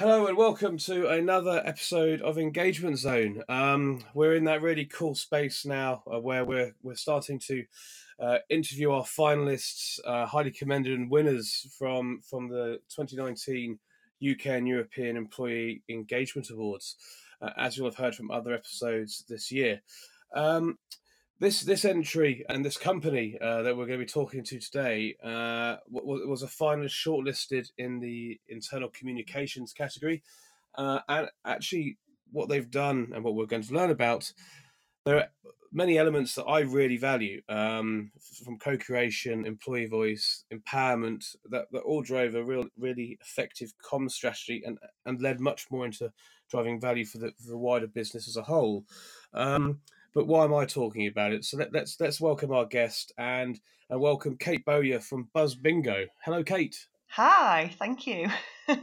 Hello and welcome to another episode of Engagement Zone. Um, we're in that really cool space now uh, where we're we're starting to uh, interview our finalists, uh, highly commended and winners from from the 2019 UK and European Employee Engagement Awards, uh, as you'll have heard from other episodes this year. Um, this this entry and this company uh, that we're going to be talking to today uh, was, was a finalist shortlisted in the internal communications category, uh, and actually what they've done and what we're going to learn about. There are many elements that I really value, um, from co-creation, employee voice, empowerment, that, that all drove a real, really effective com strategy and and led much more into driving value for the, for the wider business as a whole. Um, but why am I talking about it? So let, let's, let's welcome our guest and and welcome Kate Bowyer from Buzz Bingo. Hello, Kate. Hi, thank you. How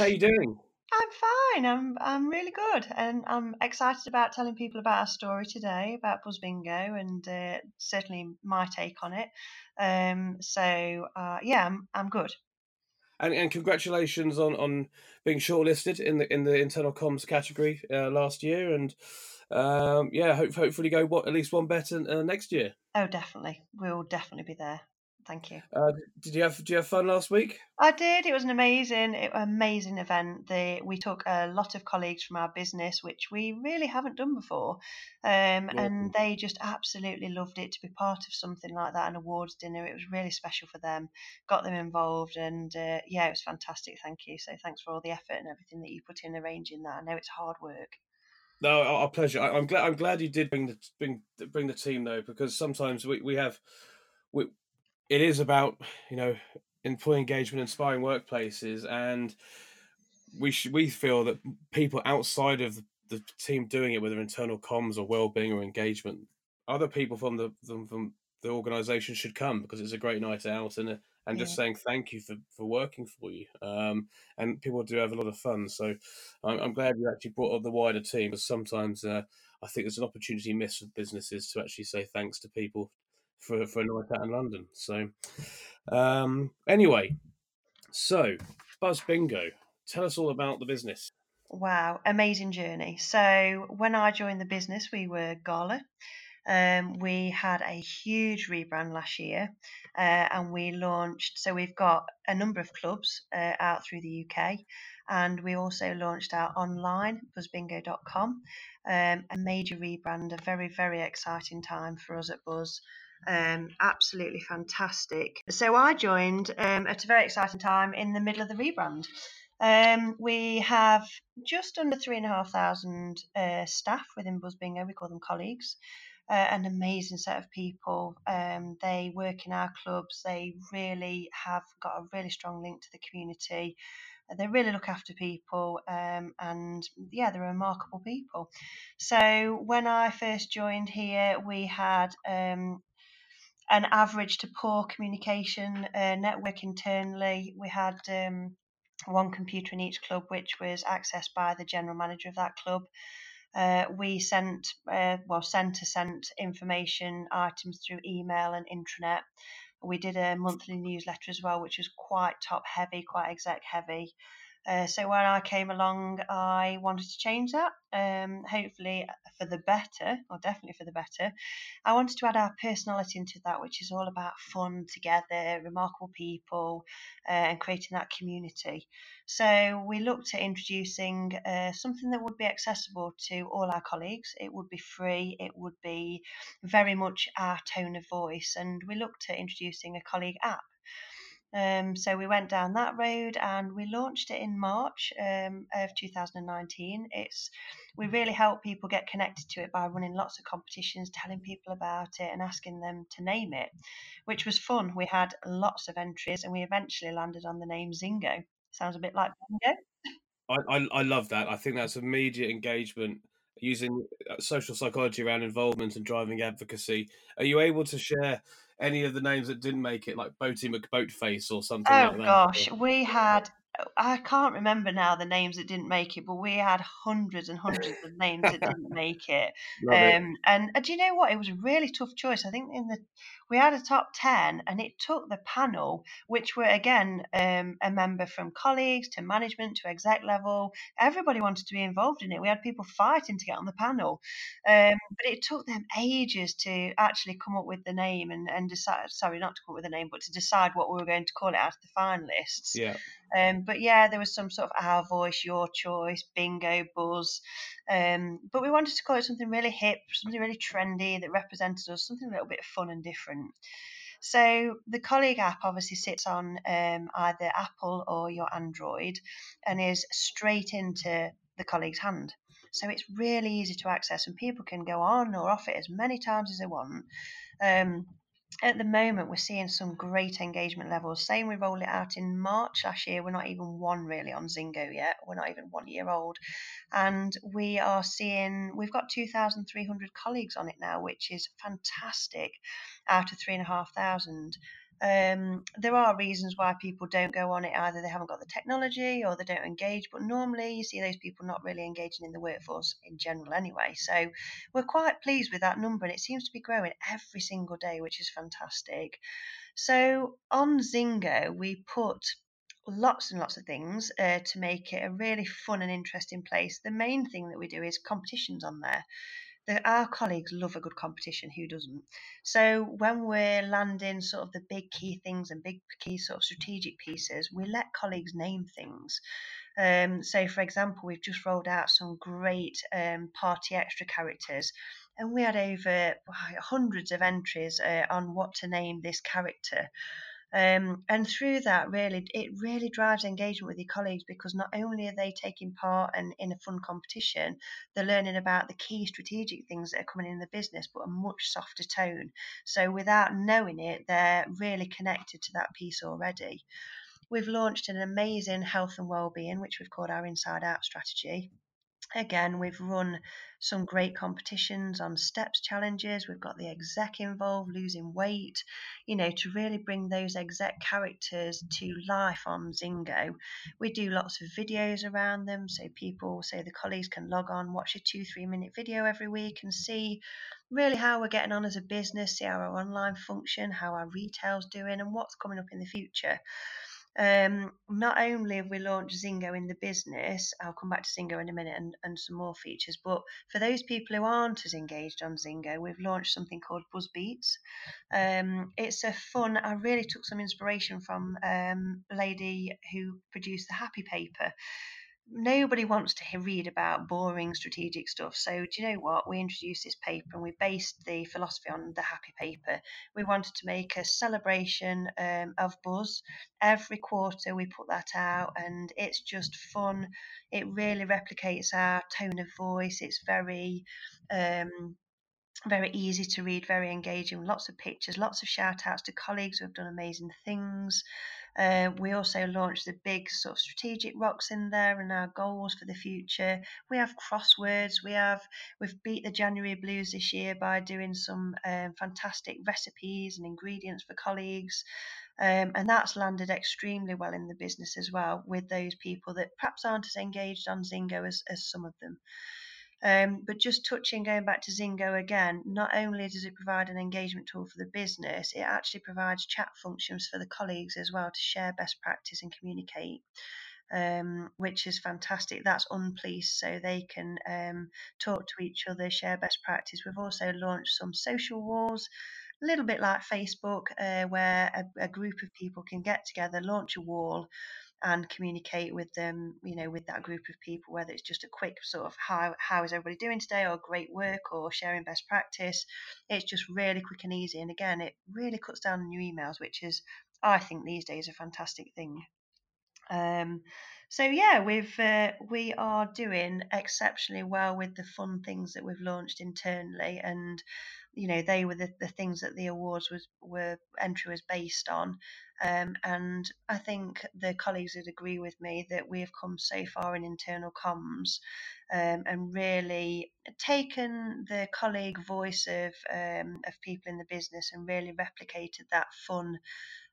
are you doing? I'm fine. I'm I'm really good, and I'm excited about telling people about our story today about Buzz Bingo and uh, certainly my take on it. Um, so uh, yeah, I'm I'm good. And, and congratulations on, on being shortlisted in the in the internal comms category uh, last year, and um, yeah, hope, hopefully go what, at least one better uh, next year. Oh, definitely, we'll definitely be there. Thank you. Uh, did you have Did you have fun last week? I did. It was an amazing, amazing event. The, we took a lot of colleagues from our business, which we really haven't done before, um, and they just absolutely loved it to be part of something like that, an awards dinner. It was really special for them. Got them involved, and uh, yeah, it was fantastic. Thank you. So thanks for all the effort and everything that you put in arranging that. I know it's hard work. No, our pleasure. I, am glad. I'm glad you did bring the bring bring the team though, because sometimes we, we have we it is about you know employee engagement, inspiring workplaces, and we should we feel that people outside of the team doing it, whether internal comms or well-being or engagement, other people from the from the organisation should come because it's a great night out and and yeah. just saying thank you for, for working for you. Um, and people do have a lot of fun. So I'm, I'm glad you actually brought up the wider team because sometimes uh, I think there's an opportunity missed for businesses to actually say thanks to people for, for a night out in London. So um, anyway, so Buzz Bingo, tell us all about the business. Wow, amazing journey. So when I joined the business, we were Gala. Um, we had a huge rebrand last year uh, and we launched, so we've got a number of clubs uh, out through the UK and we also launched our online, buzzbingo.com, um, a major rebrand, a very, very exciting time for us at Buzz. Um, absolutely fantastic. So I joined um, at a very exciting time in the middle of the rebrand. Um, we have just under three and a half thousand uh, staff within Buzz Bingo. We call them colleagues uh, an amazing set of people. Um, they work in our clubs. They really have got a really strong link to the community. They really look after people, um, and yeah, they're remarkable people. So when I first joined here, we had um, an average to poor communication uh, network internally. We had um, one computer in each club, which was accessed by the general manager of that club. Uh, we sent, uh, well, centre sent information items through email and intranet. We did a monthly newsletter as well, which was quite top heavy, quite exec heavy. Uh, so when I came along, I wanted to change that, um, hopefully for the better, or definitely for the better. I wanted to add our personality into that, which is all about fun together, remarkable people, uh, and creating that community. So we looked at introducing uh, something that would be accessible to all our colleagues. It would be free. It would be very much our tone of voice, and we looked at introducing a colleague app. Um, so we went down that road and we launched it in March um, of 2019. It's we really help people get connected to it by running lots of competitions, telling people about it, and asking them to name it, which was fun. We had lots of entries, and we eventually landed on the name Zingo. Sounds a bit like bingo. I, I, I love that. I think that's immediate engagement using uh, social psychology around involvement and driving advocacy. Are you able to share any of the names that didn't make it, like Boaty McBoatface or something oh, like gosh, we had. I can't remember now the names that didn't make it, but we had hundreds and hundreds of names that didn't make it. Um, it. And uh, do you know what? It was a really tough choice. I think in the we had a top 10 and it took the panel which were again um, a member from colleagues to management to exec level everybody wanted to be involved in it we had people fighting to get on the panel um, but it took them ages to actually come up with the name and, and decide sorry not to come up with the name but to decide what we were going to call it as the finalists Yeah. um, but yeah, there was some sort of our voice, your choice, bingo, buzz. Um, but we wanted to call it something really hip, something really trendy that represented us, something a little bit fun and different. So the colleague app obviously sits on um, either Apple or your Android and is straight into the colleague's hand. So it's really easy to access and people can go on or off it as many times as they want. Um, at the moment, we're seeing some great engagement levels. Saying we rolled it out in March last year, we're not even one really on Zingo yet. We're not even one year old. And we are seeing, we've got 2,300 colleagues on it now, which is fantastic out of 3,500. Um, there are reasons why people don't go on it. Either they haven't got the technology or they don't engage. But normally, you see those people not really engaging in the workforce in general anyway. So we're quite pleased with that number, and it seems to be growing every single day, which is fantastic. So on Zingo, we put lots and lots of things uh, to make it a really fun and interesting place. The main thing that we do is competitions on there. The, our colleagues love a good competition. Who doesn't? So when we're landing sort of the big key things and big key sort of strategic pieces, we let colleagues name things. Um, so, for example, we've just rolled out some great um, party extra characters, and we had over hundreds of entries uh, on what to name this character. Um, and through that, really, it really drives engagement with your colleagues because not only are they taking part in, in a fun competition, they're learning about the key strategic things that are coming in the business, but a much softer tone. So without knowing it, they're really connected to that piece already. We've launched an amazing health and well-being, which we've called our Inside Out strategy. Again, we've run some great competitions on steps challenges. We've got the exec involved, losing weight, you know, to really bring those exec characters to life on Zingo. We do lots of videos around them so people, so the colleagues can log on, watch a two, three minute video every week and see really how we're getting on as a business, see how our online function, how our retail's doing, and what's coming up in the future. Um, not only have we launched Zingo in the business, I'll come back to Zingo in a minute and, and some more features, but for those people who aren't as engaged on Zingo, we've launched something called Buzz Beats. Um, it's a fun, I really took some inspiration from um, a lady who produced the Happy Paper nobody wants to read about boring strategic stuff. So, do you know what? We introduced this paper and we based the philosophy on the happy paper. We wanted to make a celebration um, of buzz. Every quarter we put that out, and it's just fun. It really replicates our tone of voice. It's very um, very easy to read, very engaging, lots of pictures, lots of shout outs to colleagues who have done amazing things. Uh, we also launched the big sort of strategic rocks in there and our goals for the future. We have crosswords. We have we've beat the January blues this year by doing some um, fantastic recipes and ingredients for colleagues. Um, and that's landed extremely well in the business as well with those people that perhaps aren't as engaged on Zingo as, as some of them. Um, but just touching, going back to Zingo again, not only does it provide an engagement tool for the business, it actually provides chat functions for the colleagues as well to share best practice and communicate. Um, which is fantastic. That's unpleased, so they can um, talk to each other, share best practice. We've also launched some social walls, a little bit like Facebook, uh, where a, a, group of people can get together, launch a wall, and communicate with them, you know, with that group of people, whether it's just a quick sort of how how is everybody doing today or great work or sharing best practice. It's just really quick and easy. And again, it really cuts down on your emails, which is I think these days a fantastic thing. Um, so yeah, we've uh, we are doing exceptionally well with the fun things that we've launched internally, and you know they were the, the things that the awards was were entry was based on. Um, and I think the colleagues would agree with me that we have come so far in internal comms um, and really taken the colleague voice of um, of people in the business and really replicated that fun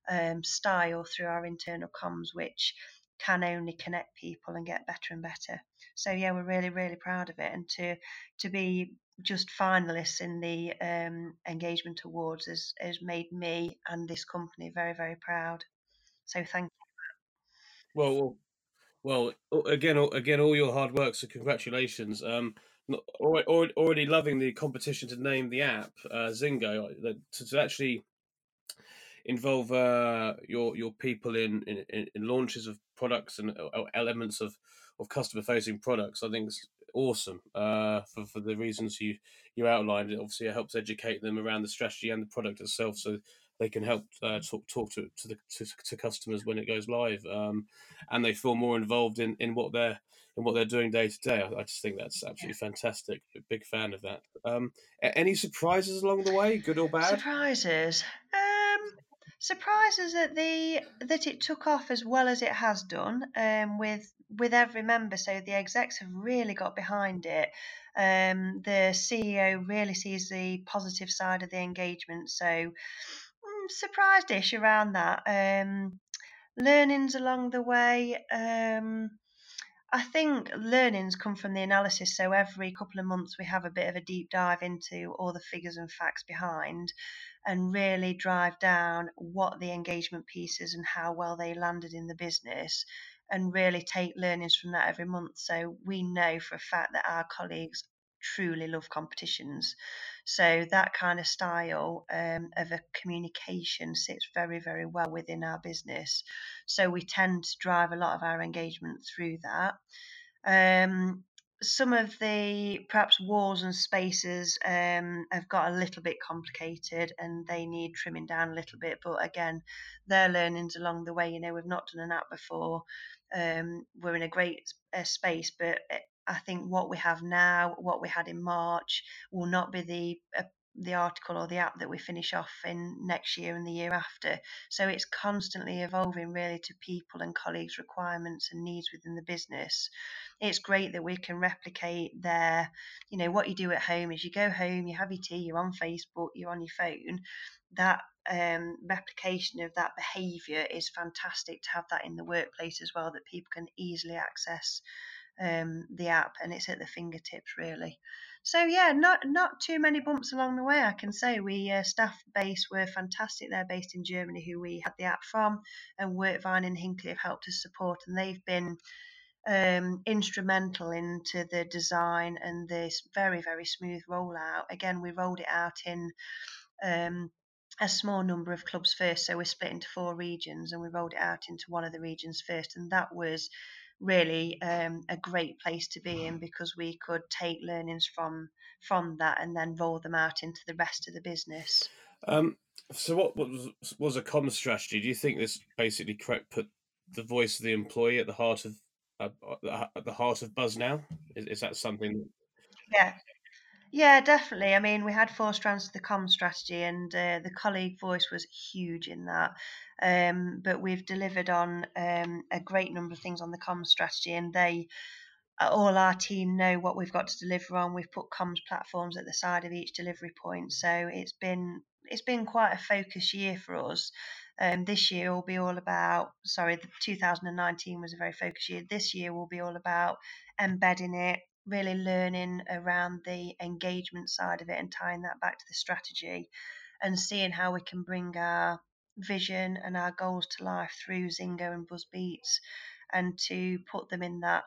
um, style through our internal comms, which can only connect people and get better and better. So yeah, we're really really proud of it, and to to be just finalists in the um, engagement awards has, has made me and this company very, very proud. So thank you. Well, well, again, again, all your hard work. So congratulations. Um, already, loving the competition to name the app uh, Zingo to, to actually involve uh, your your people in, in, in launches of products and uh, elements of of customer facing products. I think awesome uh, for for the reasons you you outlined. It obviously it helps educate them around the strategy and the product itself, so they can help uh, talk talk to to the to, to, customers when it goes live, um, and they feel more involved in, in what they're in what they're doing day to day. I just think that's absolutely yeah. fantastic. Big fan of that. Um, any surprises along the way, good or bad? Surprises. Surprises that the that it took off as well as it has done um, with with every member. So the execs have really got behind it. Um, the CEO really sees the positive side of the engagement. So surprised-ish around that. Um, learnings along the way. Um, I think learnings come from the analysis. So every couple of months we have a bit of a deep dive into all the figures and facts behind, and really drive down what the engagement pieces and how well they landed in the business, and really take learnings from that every month. So we know for a fact that our colleagues truly love competitions. So that kind of style um, of a communication sits very, very well within our business. So we tend to drive a lot of our engagement through that. Um, some of the perhaps walls and spaces um, have got a little bit complicated and they need trimming down a little bit. But again, they're learnings along the way. You know, we've not done an app before. Um, we're in a great uh, space, but eh, I think what we have now, what we had in March, will not be the uh, the article or the app that we finish off in next year and the year after. So it's constantly evolving really to people and colleagues' requirements and needs within the business. It's great that we can replicate their, you know, what you do at home is you go home, you have your tea, you're on Facebook, you're on your phone. That um, replication of that behaviour is fantastic to have that in the workplace as well, that people can easily access um, the app and it's at the fingertips really. So yeah, not not too many bumps along the way. I can say we uh, staff base were fantastic. They're based in Germany, who we had the app from, and Workvine and Hinkley have helped us support, and they've been um, instrumental into the design and this very very smooth rollout. Again, we rolled it out in. Um, a small number of clubs first, so we're split into four regions, and we rolled it out into one of the regions first, and that was really um, a great place to be in because we could take learnings from from that and then roll them out into the rest of the business. Um, so, what was was a common strategy? Do you think this basically correct put the voice of the employee at the heart of uh, at the heart of Buzz now? Is, is that something? Yeah, yeah, definitely. I mean, we had four strands to the com strategy, and uh, the colleague voice was huge in that. Um, but we've delivered on um, a great number of things on the com strategy, and they all our team know what we've got to deliver on. We've put comms platforms at the side of each delivery point, so it's been it's been quite a focus year for us. Um, this year will be all about. Sorry, 2019 was a very focused year. This year will be all about embedding it, really learning around the engagement side of it and tying that back to the strategy and seeing how we can bring our vision and our goals to life through Zingo and BuzzBeats and to put them in that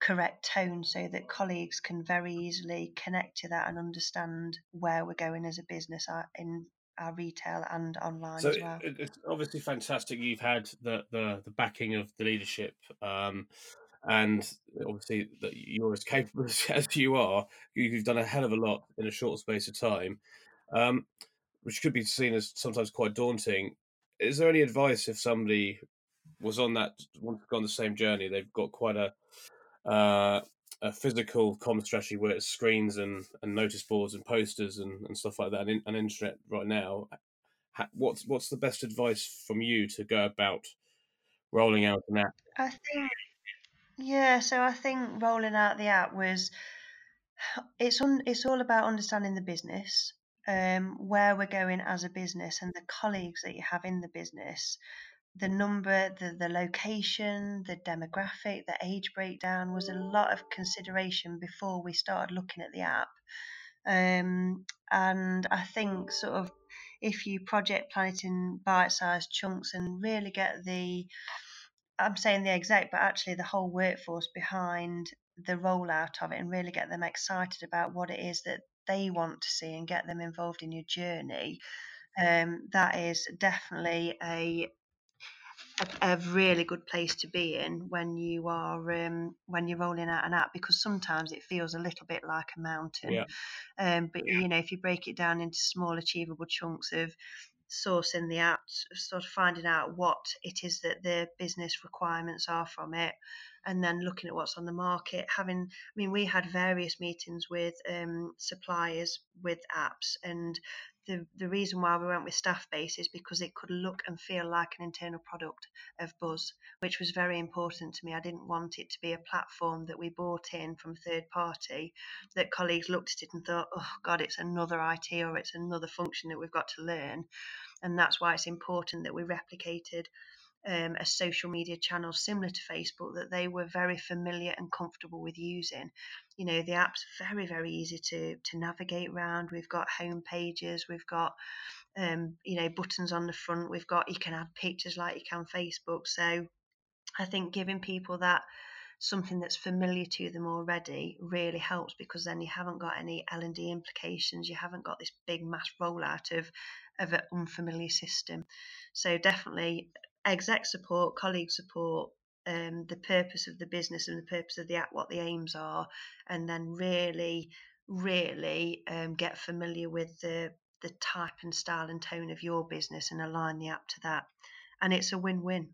correct tone so that colleagues can very easily connect to that and understand where we're going as a business uh, in our retail and online so as well. It's obviously fantastic you've had the, the, the backing of the leadership um, and obviously that you're as capable as you are, you've done a hell of a lot in a short space of time, um, which could be seen as sometimes quite daunting. Is there any advice if somebody was on that, wanted to go on the same journey? They've got quite a uh, a physical common strategy where it's screens and, and notice boards and posters and, and stuff like that, and, and internet right now. What's what's the best advice from you to go about rolling out an app? I think yeah, so I think rolling out the app was it's un, it's all about understanding the business, um, where we're going as a business, and the colleagues that you have in the business. the number, the, the location, the demographic, the age breakdown was a lot of consideration before we started looking at the app. Um, and I think sort of if you project plan it in bite-sized chunks and really get the I'm saying the exec, but actually the whole workforce behind the rollout of it and really get them excited about what it is that they want to see and get them involved in your journey. Um, that is definitely a, a, a really good place to be in when you are um, when you're rolling out an app because sometimes it feels a little bit like a mountain. Yeah. Um, but you know, if you break it down into small, achievable chunks of sourcing the app, sort of finding out what it is that the business requirements are from it, and then looking at what's on the market. Having, I mean, we had various meetings with um, suppliers with apps, and the, the reason why we went with Staffbase is because it could look and feel like an internal product of Buzz, which was very important to me. I didn't want it to be a platform that we bought in from third party that colleagues looked at it and thought, oh God, it's another IT or it's another function that we've got to learn. And that's why it's important that we replicated um, a social media channel similar to Facebook that they were very familiar and comfortable with using. You know, the app's very, very easy to to navigate around. We've got home pages, we've got um, you know, buttons on the front, we've got you can add pictures like you can Facebook. So I think giving people that something that's familiar to them already really helps because then you haven't got any L&D implications you haven't got this big mass rollout of of an unfamiliar system so definitely exec support, colleague support, um, the purpose of the business and the purpose of the app, what the aims are, and then really, really um, get familiar with the the type and style and tone of your business and align the app to that. And it's a win-win.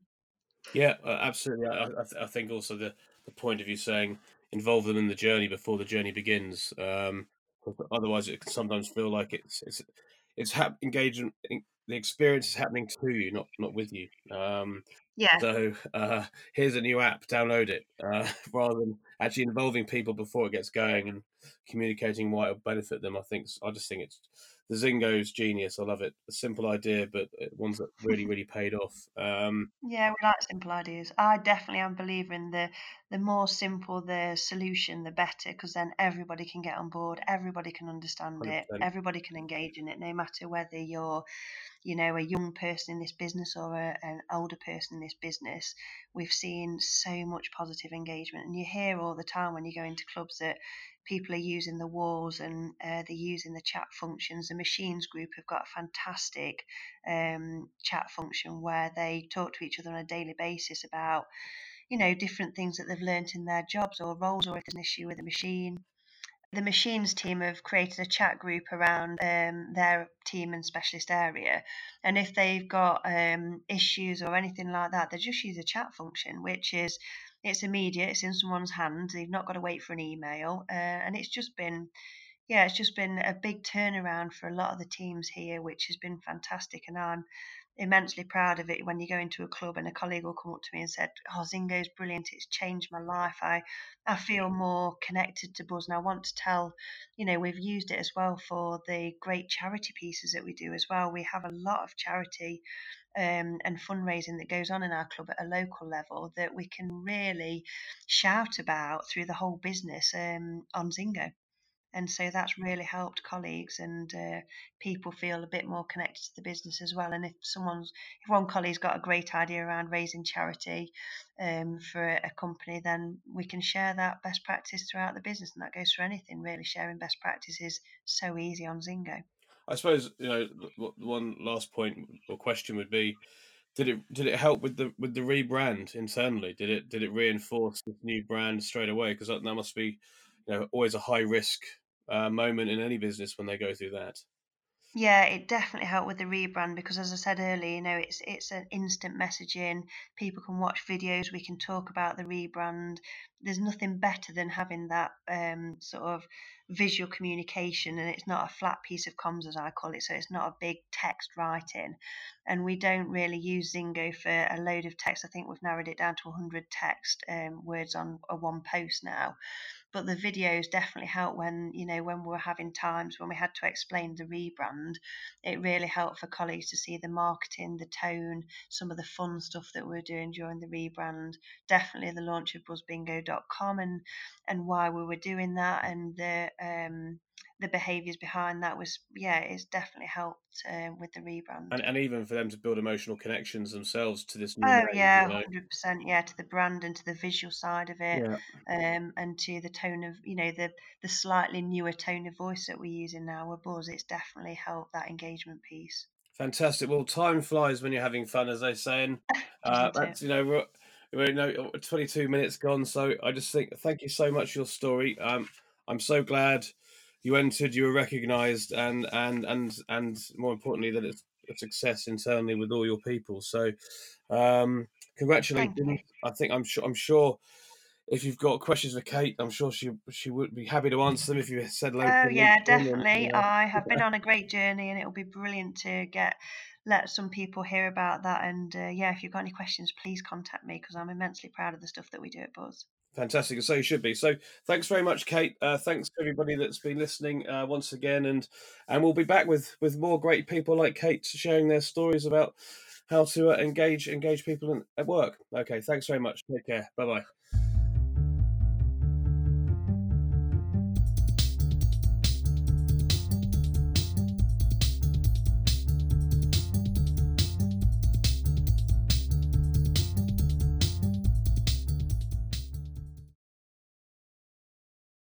Yeah, absolutely. I, I, I, think also the, the point of you saying involve them in the journey before the journey begins. Um, otherwise, it can sometimes feel like it's it's it's ha- engagement the experience is happening to you, not not with you. Um, yeah. So uh, here's a new app, download it, uh, rather than actually involving people before it gets going and communicating why it'll benefit them. I think I just think it's the Zingo's genius. I love it. A simple idea, but ones that really, really paid off. Um, yeah, we like simple ideas. I definitely am in the the more simple the solution, the better, because then everybody can get on board, everybody can understand 100%. it, everybody can engage in it, no matter whether you're you know, a young person in this business or a, an older person in this business, we've seen so much positive engagement. And you hear all the time when you go into clubs that people are using the walls and uh, they're using the chat functions. The machines group have got a fantastic um, chat function where they talk to each other on a daily basis about, you know, different things that they've learnt in their jobs or roles, or if there's an issue with a machine the machines team have created a chat group around um, their team and specialist area. And if they've got um, issues or anything like that, they just use a chat function, which is it's immediate, it's in someone's hands. They've not got to wait for an email, uh, and it's just been yeah, it's just been a big turnaround for a lot of the teams here, which has been fantastic. And I'm immensely proud of it when you go into a club and a colleague will come up to me and said, "Oh, Zingo's brilliant. It's changed my life. I I feel more connected to Buzz, and I want to tell, you know, we've used it as well for the great charity pieces that we do as well. We have a lot of charity." Um, and fundraising that goes on in our club at a local level that we can really shout about through the whole business um, on Zingo and so that's really helped colleagues and uh, people feel a bit more connected to the business as well. And if someone's, if one colleague's got a great idea around raising charity um, for a company, then we can share that best practice throughout the business, and that goes for anything really. Sharing best practice is so easy on Zingo. I suppose you know one last point or question would be did it did it help with the with the rebrand internally did it did it reinforce the new brand straight away because that, that must be you know always a high risk uh, moment in any business when they go through that. Yeah, it definitely helped with the rebrand because, as I said earlier, you know, it's it's an instant messaging. People can watch videos. We can talk about the rebrand. There's nothing better than having that um, sort of visual communication, and it's not a flat piece of comms as I call it. So it's not a big text writing. and we don't really use Zingo for a load of text. I think we've narrowed it down to 100 text um, words on a one post now but the videos definitely helped when you know when we were having times when we had to explain the rebrand it really helped for colleagues to see the marketing the tone some of the fun stuff that we are doing during the rebrand. Definitely the launch of buzzbingo.com and and why we were doing that and the um the behaviors behind that was yeah it's definitely helped uh, with the rebrand. And, and even for them to build emotional connections themselves to this new oh name, yeah you know? 100% yeah to the brand and to the visual side of it yeah. um and to the tone of you know the the slightly newer tone of voice that we're using now with buzz it's definitely helped that engagement piece. Fantastic. Well time flies when you're having fun as they say and uh, that's you know we're, we're you know, 22 minutes gone so i just think thank you so much for your story. Um i'm so glad you entered you were recognized and and and and more importantly that it's a success internally with all your people so um congratulations i think i'm sure i'm sure if you've got questions for Kate, I'm sure she she would be happy to answer them if you said later. Oh yeah, and, definitely. I have been on a great journey, and it'll be brilliant to get let some people hear about that. And uh, yeah, if you've got any questions, please contact me because I'm immensely proud of the stuff that we do at Buzz. Fantastic. So you should be. So thanks very much, Kate. Uh, thanks to everybody that's been listening uh, once again, and and we'll be back with with more great people like Kate sharing their stories about how to uh, engage engage people in, at work. Okay. Thanks very much. Take care. Bye bye.